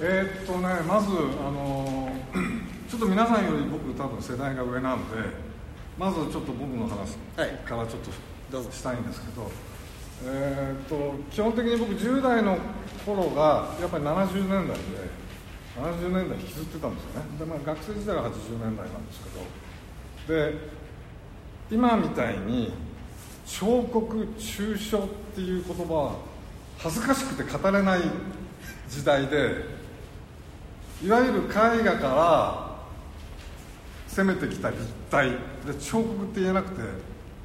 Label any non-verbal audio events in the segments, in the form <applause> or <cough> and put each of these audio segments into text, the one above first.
えーっとねまずあの <clears throat> ちょっと皆さんより僕多分世代が上なんでまずちょっと僕の話からちょっどうぞしたいんですけど、えーっと基本的に僕10代の頃がやっぱり70年代で70年代引きずってたんですよね。で、まあ、学生時代は80年代なんですけどで今みたいに彫刻抽象っていう言葉は恥ずかしくて語れない時代でいわゆる絵画から攻めてきた立体。で彫刻って言えなくて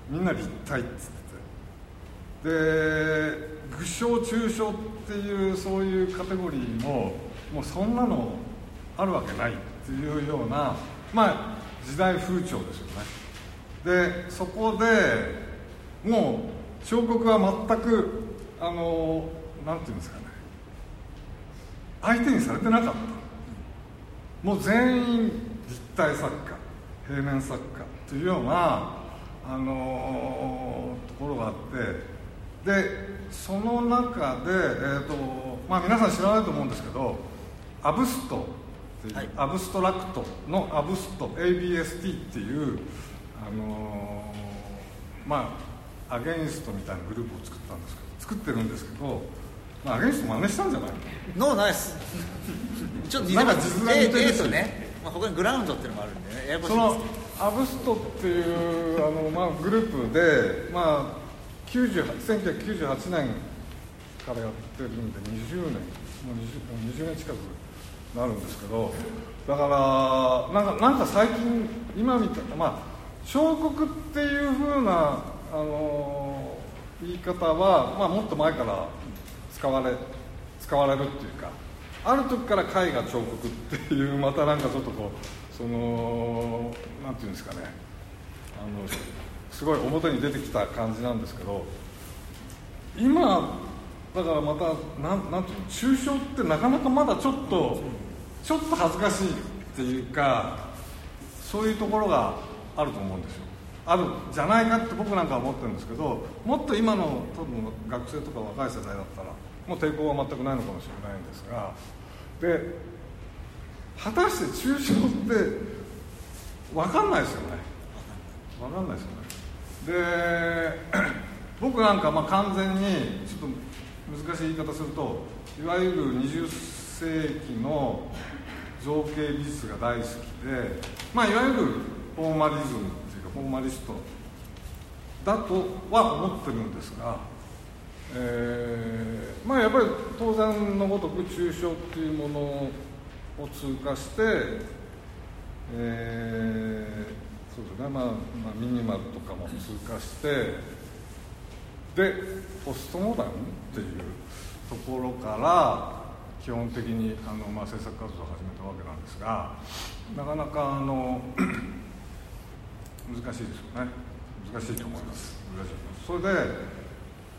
みんな立体っつってて。で具象抽象っていうそういうカテゴリーももうそんなのあるわけないっていうようなまあ時代風潮ですよね。でそこでもう彫刻は全くあのなんていうんですかね。相手にされてなかった。もう全員立体作家平面作家というようなあのところがあってでその中で、えーとまあ、皆さん知らないと思うんですけどアブストっていう、はい。アブストラクトのアブスト ABST っていうあのまあアゲインストみたいなグループを作ったんですけど作ってるんですけど、まあ、アゲインスト真似したんじゃない？ノーナイスちょっとなんか実在似てるとね、まあ、他にグラウンドっていうのもあるんでね。ややこしそのいんです。アブストっていうあの、まあ、グループで、まあ、90 1998年からやってるんで20年。もう 20, 20年近くなるんですけど。だからなんかなんか最近今みたいなまあ彫刻っていうふうなあの言い方は、まあ、もっと前から使われ使われるっていうかある時から絵画彫刻っていうまたなんかちょっとこうそのなんていうんですかね。あのすごい表に出てきた感じなんですけど今だからまたなんなんていうの抽象ってなかなかまだちょっとちょっと恥ずかしいっていうかそういうところがあると思うんですよ。あるじゃないかって僕なんかは思ってるんですけどもっと今の多分学生とか若い世代だったらもう抵抗は全くないのかもしれないんですがで果たして抽象って分かんないですよね。分かんないですよね。で <clears throat> 僕なんかまあ完全にちょっと難しい言い方するといわゆる20世紀の造形美術が大好きで、まあ、いわゆるフォーマリズムっていうかフォーマリストだとは思ってるんですが、えーまあやっぱり当然のごとく抽象っていうものを通過して、えーそうですね、まあ、まあミニマルとかも通過してでポストモダンっていうところから基本的にあの、まあ、制作活動を始めたわけなんですがなかなかあの <clears throat> 難しいですよね。難しいと思います。それで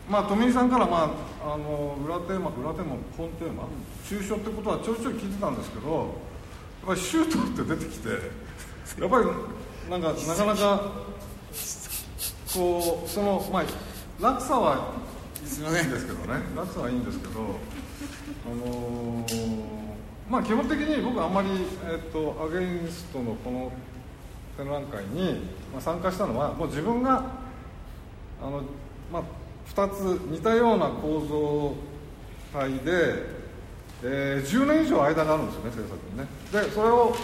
まあ富井さんから、まあ、あの裏テーマ裏テーマ本テーマ抽象ってことはちょいちょい聞いてたんですけどやっぱりシュートって出てきて <laughs> やっぱりなんかなかなかこうそのまあ落差はいすいんですけどね。落差はいいんですけどあのーまあ基本的に僕あんまり、えっとアゲインストのこの展覧会に、まあ、参加したのはもう自分があの、まあ、2つ似たような構造体で、えー10年以上間があるんですよね制作にね。でそれを、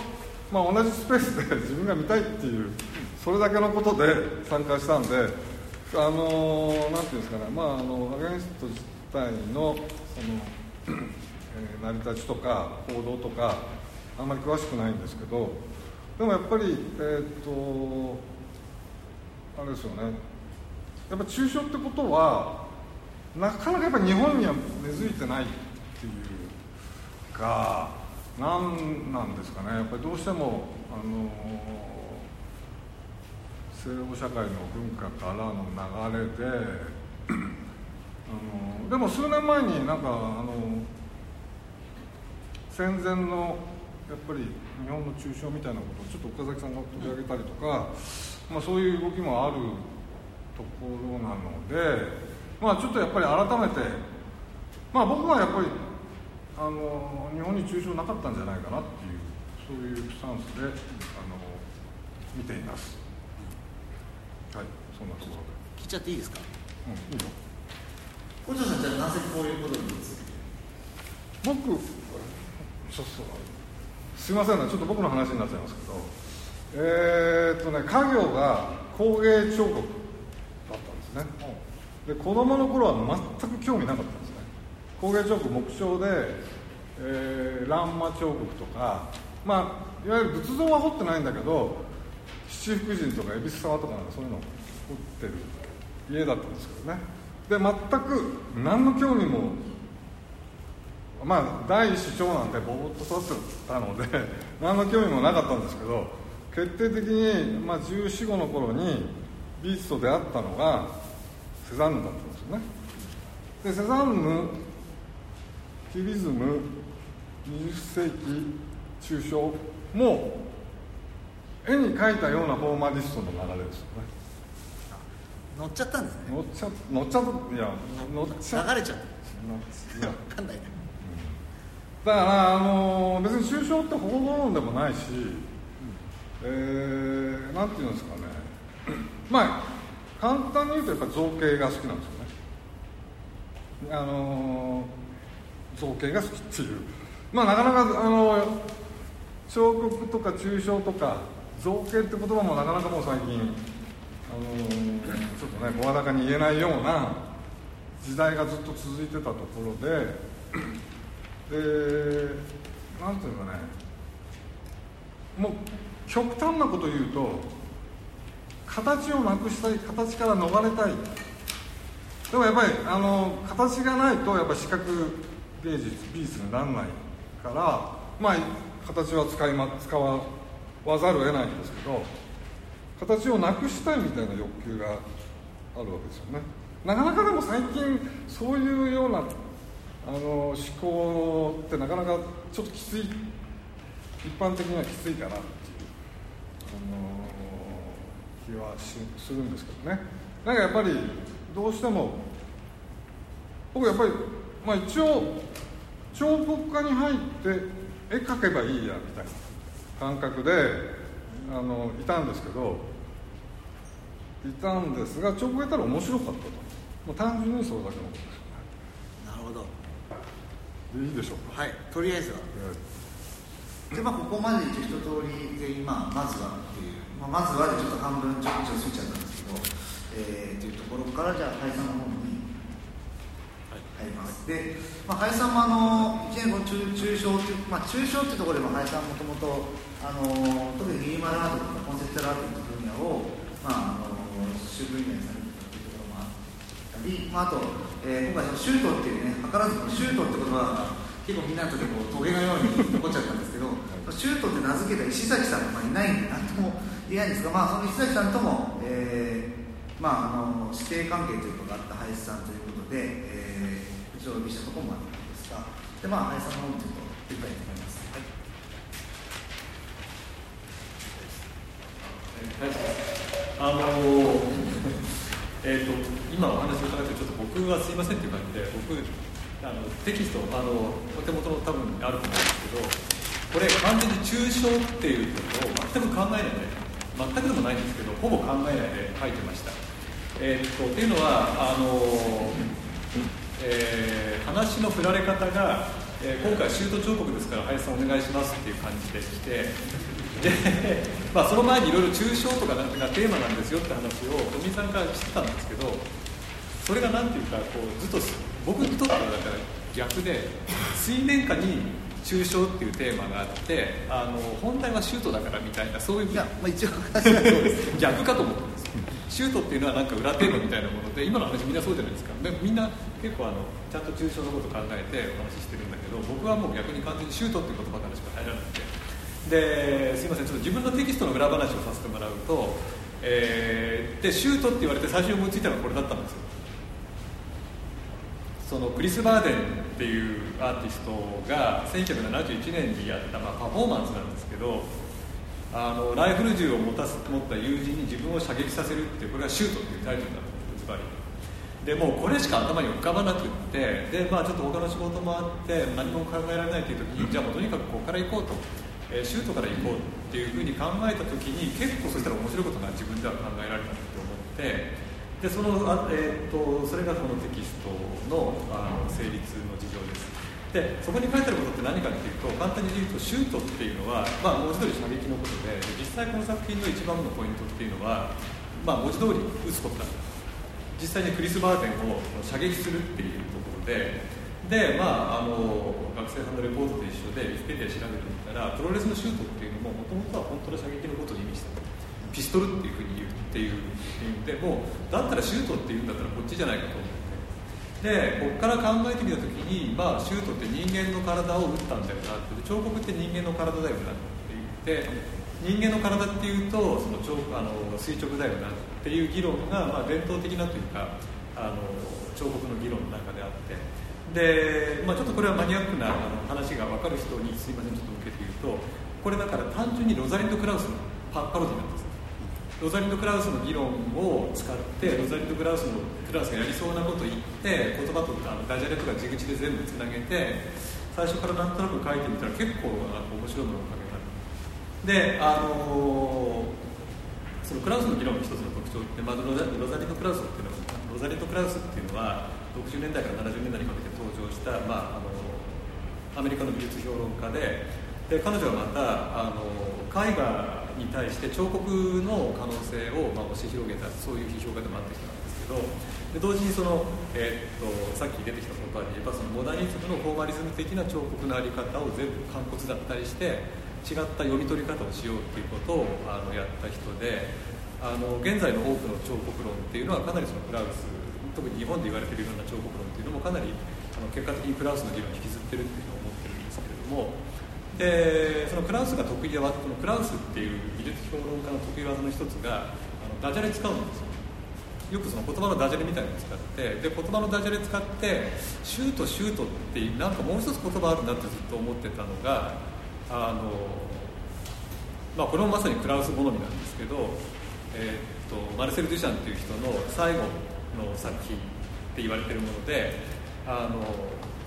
まあ、同じスペースで <laughs> 自分が見たいっていうそれだけのことで参加したんであのーなんていうんですかねまああのアゲンスト自体のその、えー成り立ちとか行動とかあんまり詳しくないんですけどでもやっぱりえーっとあれですよね。やっぱ抽象ってことはなかなかやっぱ日本には根付いてないっていうかなんなんですかね。やっぱりどうしてもあの西欧社会の文化からの流れであのでも数年前になんかあの戦前のやっぱり日本の抽象みたいなことをちょっと岡崎さんが取り上げたりとか、まあ、そういう動きもあるところなので、まあ、ちょっとやっぱり改めて、まあ、僕はやっぱりあの日本に抽象なかったんじゃないかなっていうそういうスタンスであの見ています。はいそんなところ聞いちゃっていいですか？でうんいいよ。小城さんじゃあなぜこういうことについて？僕そうそう。すいませんね。ちょっと僕の話になっちゃいますけど。えー、っとね家業が工芸彫刻で子供の頃は全く興味なかったんですね。工芸彫刻木彫で、えー、欄間彫刻とかまあいわゆる仏像は彫ってないんだけど七福神とか恵比寿様とかなんかそういうのを彫ってる家だったんですけどね。で全く何の興味もまあ第一子長男でぼーっと育ってたので <laughs> 何の興味もなかったんですけど決定的に、まあ、1415の頃に美術と出会ったのがセザンヌだったんですよね。でセザンヌキュビズム20世紀抽象も絵に描いたようなフォーマリストの流れですよね。乗っちゃったんですね。乗っちゃ乗っちゃいや乗っちゃ流れちゃった。分かんない。ねだから、あの別に抽象って保護論でもないし、えーなんていうんですかね。まあ簡単に言うとやっぱ造形が好きなんですよね。あの造形が好きっていう。まあなかなかあの彫刻とか抽象とか造形って言葉もなかなかもう最近あのちょっとね声高に言えないような時代がずっと続いてたところででなんていうかね。もう極端なこと言うと形をなくしたい形から逃れたい。でもやっぱりあの形がないとやっぱ視覚芸術美術にならないからまあ形は使い、ま、使わざるを得ないんですけど形をなくしたいみたいな欲求があるわけですよね。なかなかでも最近そういうようなあの思考ってなかなかちょっときつい一般的にはきついかなっていう、あの気はしするんですけどね。なんかやっぱりどうしても僕やっぱり、まあ、一応彫刻家に入って絵描けばいいやみたいな感覚であのいたんですけどいたんですが彫刻やったら面白かったと。もう単純にそれだけのことですなるほど。でいいでしょうか。はい。とりあえずはでまあここまで一通り全員まずはっていう、まあ、まずはでちょっと半分ちょっと過ぎちゃったんですけどえー、っていうところからじゃあ林さんの方に入ります、で、まあ、林さんもあの一年後中中小っていう、まあ、中小っていうところでも林さんもともとあの特にミニマルアートとかコンセプチュアルアートという分野を、まあ、あの主分野にされてたというところもあったり、まあ、あと、えー、今回そのシュートっていうね図らずシュートって言葉が結構みんなの時こうトゲのように残っちゃったんですけどシュートって名付けた石崎さんがまあいないんで何とも言えないんですが、まあ、その石崎さんとも、えーまあ、あの師弟関係というのがあった林さんということで、えー、一応お呼びしたところもあったんですがで、まあ、林さんの方にちょっと振り返ってみます。はい。あの <laughs> えーと今お話を伺ってちょっと僕はすいませんっていう感じで僕あのテキストあのお手元の多分あると思うんですけどこれ完全に抽象っていうことを全く考えないで全くでもないんですけどほぼ考えないで書いてました。えー、とっていうのはあの、えー話の振られ方が、えー今回シュート彫刻ですから林さんお願いしますっていう感じで来てで、<laughs> まあ、その前にいろいろ抽象とかがテーマなんですよって話を富井さんからしてたんですけどそれがなんていうかこうずっと僕にとってはだから逆で水面下に抽象っていうテーマがあってあの本体はシュートだからみたいなそういういや、まあ、一応 <laughs> 逆かと思ったんです。よシュートっていうのはなんか裏テーマみたいなもので今の話みんなそうじゃないですか。でみんな結構あのちゃんと抽象のこと考えてお話ししてるんだけど僕はもう逆に完全にシュートっていう言葉からしか入らなくて。ですいませんちょっと自分のテキストの裏話をさせてもらうと、えーでシュートって言われて最初に思いついたのがこれだったんですよそのクリス・バーデンっていうアーティストが1971年にやった、まあ、パフォーマンスなんですけどあのライフル銃を持たす持った友人に自分を射撃させるってこれがシュートっていうタイトルなんですズバリでもうこれしか頭に浮かばなくってで、まあ、ちょっと他の仕事もあって何も考えられないという時にじゃあもうとにかくここから行こうと、えー、シュートから行こうっていうふうに考えた時に結構そしたら面白いことが自分では考えられたと思ってでそのあ、えー、っとそれがこのテキストのあの成立の事情です。でそこに書いてあることって何かっていうと簡単に言うとシュートっていうのは、まあ、文字通り射撃のことで実際この作品の一番のポイントっていうのは、まあ、文字通り撃つことだ。実際にクリス・バーテンを射撃するっていうところでで、まあ、あの学生さんのレポートと一緒でウィキペディア調べてみたらプロレスのシュートっていうのももともとは本当の射撃のことを意味してた。ピストルっていうふうに言うっていうでもうだったらシュートっていうんだったらこっちじゃないかと思って。でここから考えてみた時に、まあ、シュートって人間の体を打ったんだよなって彫刻って人間の体だよなって言って人間の体っていうとそのあの垂直だよなっていう議論が、まあ、伝統的なというかあの彫刻の議論の中であって。で、まあ、ちょっとこれはマニアックなあの話が分かる人にすいませんちょっと受けて言うとこれだから単純にロザリンド・クラウスのパパロディなんです。ロザリンド・クラウスの議論を使ってロザリンド・クラウスのクラウスがやりそうなこと言って言葉とあのダジャレとか地口で全部つなげて最初からなんとなく書いてみたら結構なんか面白いものが書けた。であのーそのクラウスの議論の一つの特徴って、まあ、ロザロザリンド・クラウスっていうのはロザリンド・クラウスっていうのは60年代から70年代にかけて登場した、まあ、あのアメリカの美術評論家でで彼女はまたあの絵画に対して彫刻の可能性を、まあ、押し広げたそういう批評家でもあった人なんですけどで同時にその、えー、っとさっき出てきた言葉で言えばそのモダニズムのフォーマリズム的な彫刻の在り方を全部完骨だったりして違った読み取り方をしようっていうことをあのやった人であの現在の多くの彫刻論っていうのはかなりそのクラウス特に日本で言われているような彫刻論っていうのもかなりあの結果的にクラウスの議論を引きずってるっていうのを思ってるんですけれどもでそのクラウスが得意ではこのクラウスっていう美術評論家の得意技の一つがあのダジャレ使うんですよ。よくその言葉のダジャレみたいなのを使ってで言葉のダジャレ使ってシュートシュートっていうなんかもう一つ言葉あるなってずっと思ってたのがあの、まあ、これもまさにクラウス好みなんですけど、えー、っとマルセル・デュシャンっていう人の最後の作品って言われてるものであの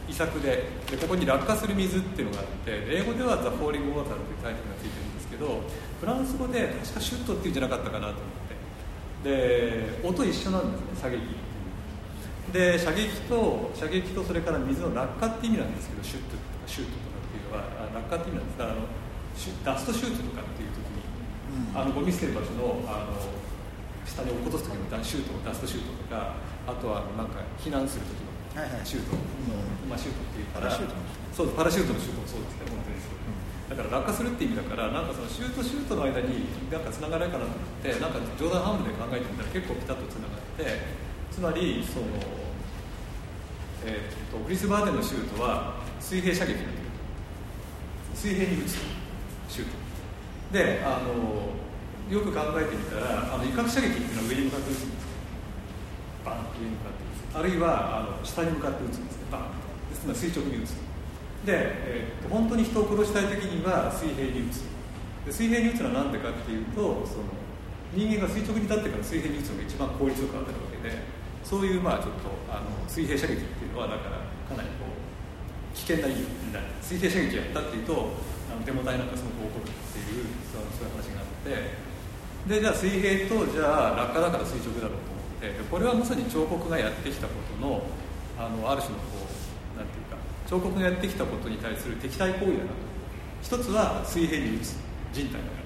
遺作ででここに「落下する水」っていうのがあって英語では「ザ・フォーリング・ウォーター」っていうタイトルがついてるんですけどフランス語で確か「シュット」っていうんじゃなかったかなと思って。で音一緒なんですね射撃で射撃と射撃とそれから水の落下って意味なんですけどシュットとかシュートとかは落下って意味なんです。だからあのダストシュートとかっていう時に、うん、あのゴミ捨てる場所のあの下に落っことす時のシュートダストシュートとかあとはなんか避難する時のシュート、はいはい、まあ、シュート。っていうからパラシュート。そうパラシュートのシュートもそうですね本当にそう、だから落下するって意味だからなんかそのシュートシュートの間になんかつながないかなと思ってなんか冗談半分で考えてみたら結構ピタッとつながってつまりその、えー、っとクリス・バーデンのシュートは水平射撃なんです水平に打つシュート。であのよく考えてみたらあの威嚇射撃っていうのは上に向かって打つんですバン上に向かってあるいはあの下に向かって打つんですね。バン。つまり垂直に打つで、えー、本当に人を殺したい時には水平に打つ。で水平に打つのは何でかっていうとその人間が垂直に立ってから水平に打つのが一番効率よく当たるわけでそういうまあちょっとあの水平射撃っていうのはだからかなりこう危険な意味になる。水平射撃やったっていうとあのデモ隊なんかすごく起こるっていうそういう話があって。でじゃあ水平とじゃあ落下だから垂直だろうと。思ってでこれはまさに彫刻がやってきたことのあのある種のこうなんていうか彫刻がやってきたことに対する敵対行為だなと。一つは水平に打つ人体だから。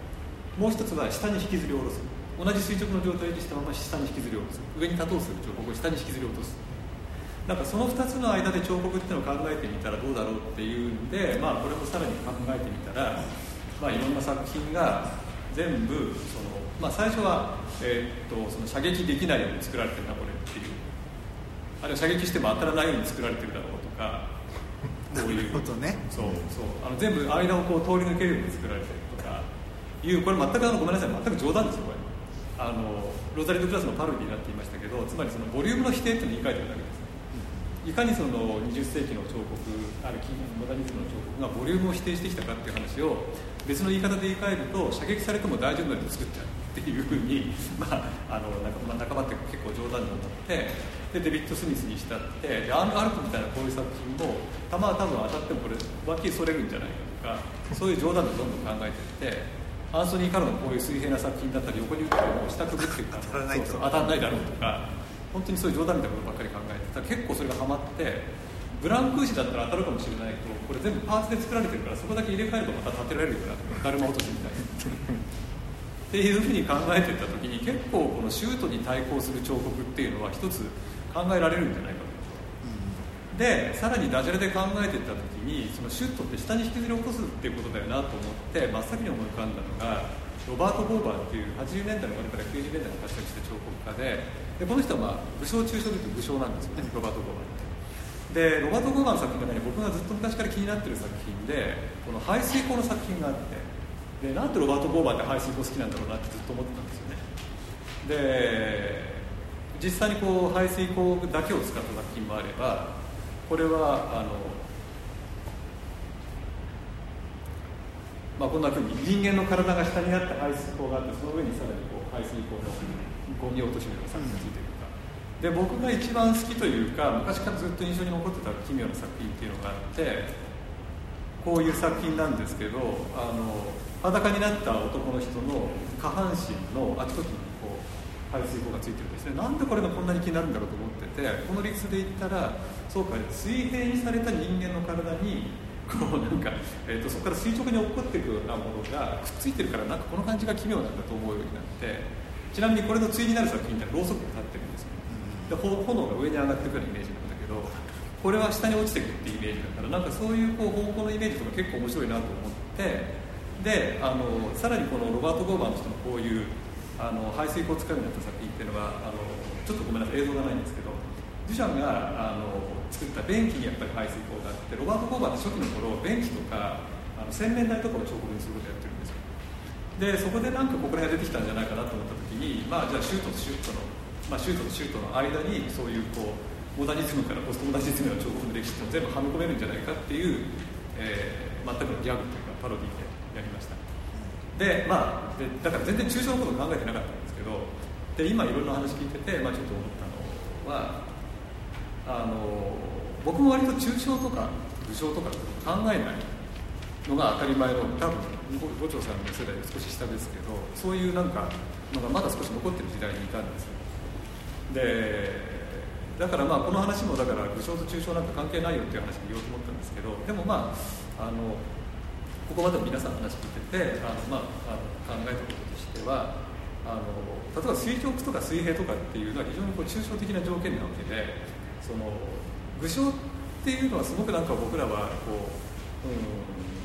もう一つは下に引きずり下ろす。同じ垂直の状態にしたまま下に引きずり下ろす。上に立とうする彫刻を下に引きずり落とす。なんかその2つの間で彫刻っていうのを考えてみたらどうだろうっていうんで、まあ、これもさらに考えてみたら、まあ、いろんな作品が全部その、まあ、最初は、えー、っとその射撃できないように作られてるなこれっていう。あるいは射撃しても当たらないように作られてるだろうとかこういう。ことね。そうそう。あの全部間をこう通り抜けるように作られてるとかいうこれ全くあのごめんなさい。全く冗談ですよこれ。あのロザリドクラスのパロディになっていましたけどつまりそのボリュームの否定っていうのを言い換えてるだけです。いかにその20世紀の彫刻あるモダニズムの彫刻がボリュームを否定してきたかっていう話を別の言い方で言い換えると射撃されても大丈夫なように作っちゃうっていうふうに、<laughs> まあ、あのなんか、まあ、半ばって結構冗談になってでデビッド・スミスにしたってでアン・アルプみたいなこういう作品も球は多分当たってもこれ脇それるんじゃないかとかそういう冗談でどんどん考えていってアンソニー・カロのこういう水平な作品だったら横に打っても下くぐって当たらないと。そうそう当たらないだろうとか本当にそういう冗談みたいなことばっかり考えてたら結構それがハマってブランクーシだったら当たるかもしれないけどこれ全部パーツで作られてるからそこだけ入れ替えるとまた立てられるような。だるま落としみたいな。っていうふうに考えていった時に結構このシュートに対抗する彫刻っていうのは一つ考えられるんじゃないかと。でさらにダジャレで考えていった時にそのシュートって下に引きずり落とすっていうことだよなと思って真っ先に思い浮かんだのがロバート・ボーバーっていう80年代の終わりから90年代に活躍した彫刻家ででこの人はまあ武将中傷でいうと武将なんですよね。ロバート・ボーバーってでロバート・ボーバーの作品の中に僕がずっと昔から気になってる作品でこの排水溝の作品があってでなんでロバート・ボーバーって排水溝好きなんだろうなってずっと思ってたんですよね。で実際にこう排水溝だけを使った作品もあればこれはあの、まあ、こんなふうに人間の体が下にあって排水溝があってその上にさらにこう排水溝のゴミ落としのような作品がついてる、で僕が一番好きというか昔からずっと印象に残ってた奇妙な作品っていうのがあってこういう作品なんですけどあの裸になった男の人の下半身のあちこちにこう排水溝がついてるんですね。なんでこれがこんなに気になるんだろうと思っててこの理屈で言ったらそうか水平にされた人間の体にこうなんか、えー、とそこから垂直に落っこっていくようなものがくっついてるからなんかこの感じが奇妙なんだと思うようになってちなみにこれの対になる作品ってろうそくが立ってるんですよ。で炎が上に上がってくるイメージなんだけどこれは下に落ちてくっていうイメージだからなんかそういうこう方向のイメージとか結構面白いなと思ってであのさらにこのロバート・ゴーバーの人のこういうあの排水溝を使うようになった作品っていうのはあのちょっとごめんなさい映像がないんですけどデュシャンがあの作った便器にやっぱり排水溝があってロバート・ゴーバーって初期の頃便器とかあの洗面台とかを彫刻にすることやってるんですよ。でそこでなんかここら辺が出てきたんじゃないかなと思った時にまあじゃあシュートとシュートの、まあ、シュートとシュートの間にそういうこうモダニズムからポストモダニズムの彫刻の歴史っていうのを全部はめ込めるんじゃないかっていう、えー、全くのギャグというかパロディでやりました。でまあでだから全然抽象のこと考えてなかったんですけどで今いろんな話聞いてて、まあ、ちょっと思ったのはあの僕も割と抽象とか武将とか考えないのが当たり前の多分五長さんの世代より少し下ですけどそういうなんかのがまだ少し残ってる時代にいたんですよ。でだからまあこの話もだから武将と抽象なんか関係ないよっていう話に言おうと思ったんですけどでもまああのここまでも皆さんの話聞いててあの、まあ、あの考えたこととしてはあの例えば水直とか水平とかっていうのは非常にこう抽象的な条件なわけでその武将っていうのはすごくなんか僕らはこう、うん、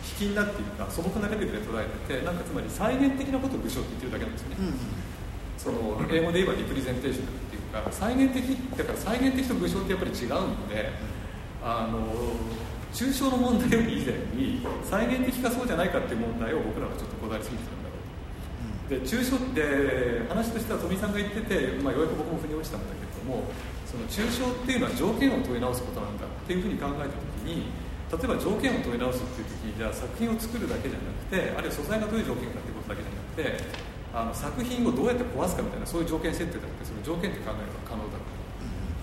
卑近なっていうか素朴なレベルで捉えててなんかつまり再現的なことを武将って言ってるだけなんですよね。うんその英語で言えばリプレゼンテーションっていうか再現的だから再現的と武将ってやっぱり違うのであの抽象の問題より以前に再現的かそうじゃないかっていう問題を僕らはちょっとこだわりすぎてたんだろうと。で抽象って話としては富井さんが言ってて、まあ、ようやく僕も腑に落ちたんだけれどもその抽象っていうのは条件を問い直すことなんだっていうふうに考えた時に例えば条件を問い直すっていう時にじゃあ作品を作るだけじゃなくてあるいは素材がどういう条件かっていうことだけじゃなくてあの作品をどうやって壊すかみたいなそういう条件設定だってその条件って考えれば可能だ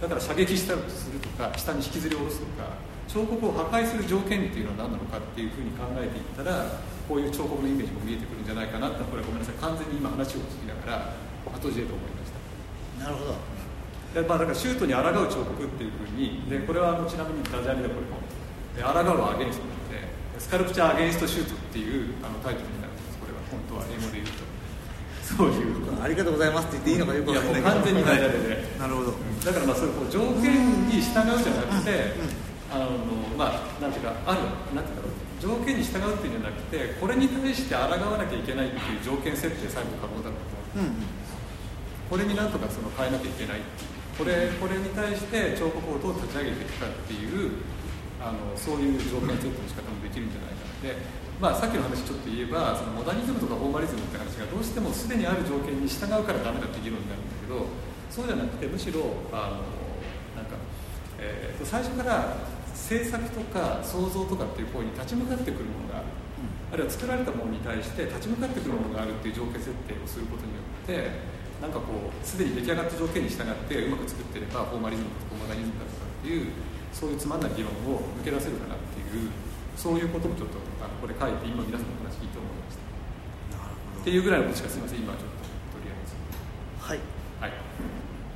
だから射撃したりするとか下に引きずり下ろすとか彫刻を破壊する条件っていうのは何なのかっていうふうに考えていったらこういう彫刻のイメージも見えてくるんじゃないかなってこれごめんなさい。完全に今話を聞きながら後知恵と思いました。なるほど。でまあ、だからシュートに抗う彫刻っていうふうにでこれはあのちなみにダジャレでこれも「で抗うはアゲンスト」なので「スカルプチャーアゲンストシュート」っていうあのタイトルになるんです。これは本当は英語で言うとそういうありがとうございますって言っていいのかよくわかんないけど。完全にダジャレでなるほど。だからまあそういう条件に従うじゃなくて、あのまあなんていうかあるなんていうんだろう条件に従うっていうんじゃなくてこれに対して抗わなきゃいけないっていう条件設定さえも可能だとうんうんこれになんとかその変えなきゃいけないこれこれに対して彫刻をどう立ち上げていくかっていうあのそういう条件設定の仕方もできるんじゃないかなで、まあ、さっきの話ちょっと言えばそのモダニズムとかフォーマリズムって話がどうしてもすでにある条件に従うからダメだって議論になるんだけどそうじゃなくてむしろあのなんか、えーと最初から制作とか創造とかっていう方に立ち向かってくるものがある。あるいは作られたものに対して立ち向かってくるものがあるっていう条件設定をすることによってなんかこうすでに出来上がった条件に従ってうまく作ってればフォーマリズムとかモダニズムだとかっていうそういうつまんない議論を抜け出せるかなっていうそういうこともちょっとあのこれ書いて今皆さんの話聞いて思いました。なるほど。っていうぐらいのことしかすみません今ちょっととりあえずはい。はい。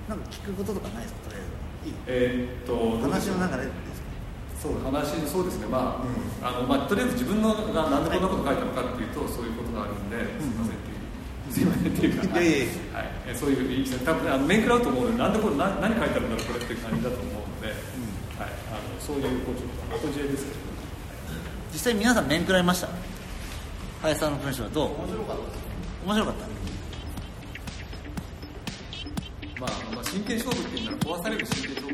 なんか聞くこととかないですか？とりあえず。いいえーっと話の中でですか？そう話そうですね。まあ,、うん。あのまあとりあえず自分のがなんでこんなこと書いたのかっていうと、そういうことがあるんで、すみませんっていう。すいませんっていうか、はい、えそういういいですね多分ねあの面食らうと思うのでなんでこれ何何書いてあるんだろうこれっていう感じだと思うので、はい、あのそういうこうちょっと後知恵ですけど、実際皆さん面食らいました？林さんの文章はどう？面白かった面白かった。まあ、まあ真剣勝負っていうのは壊される真剣勝負。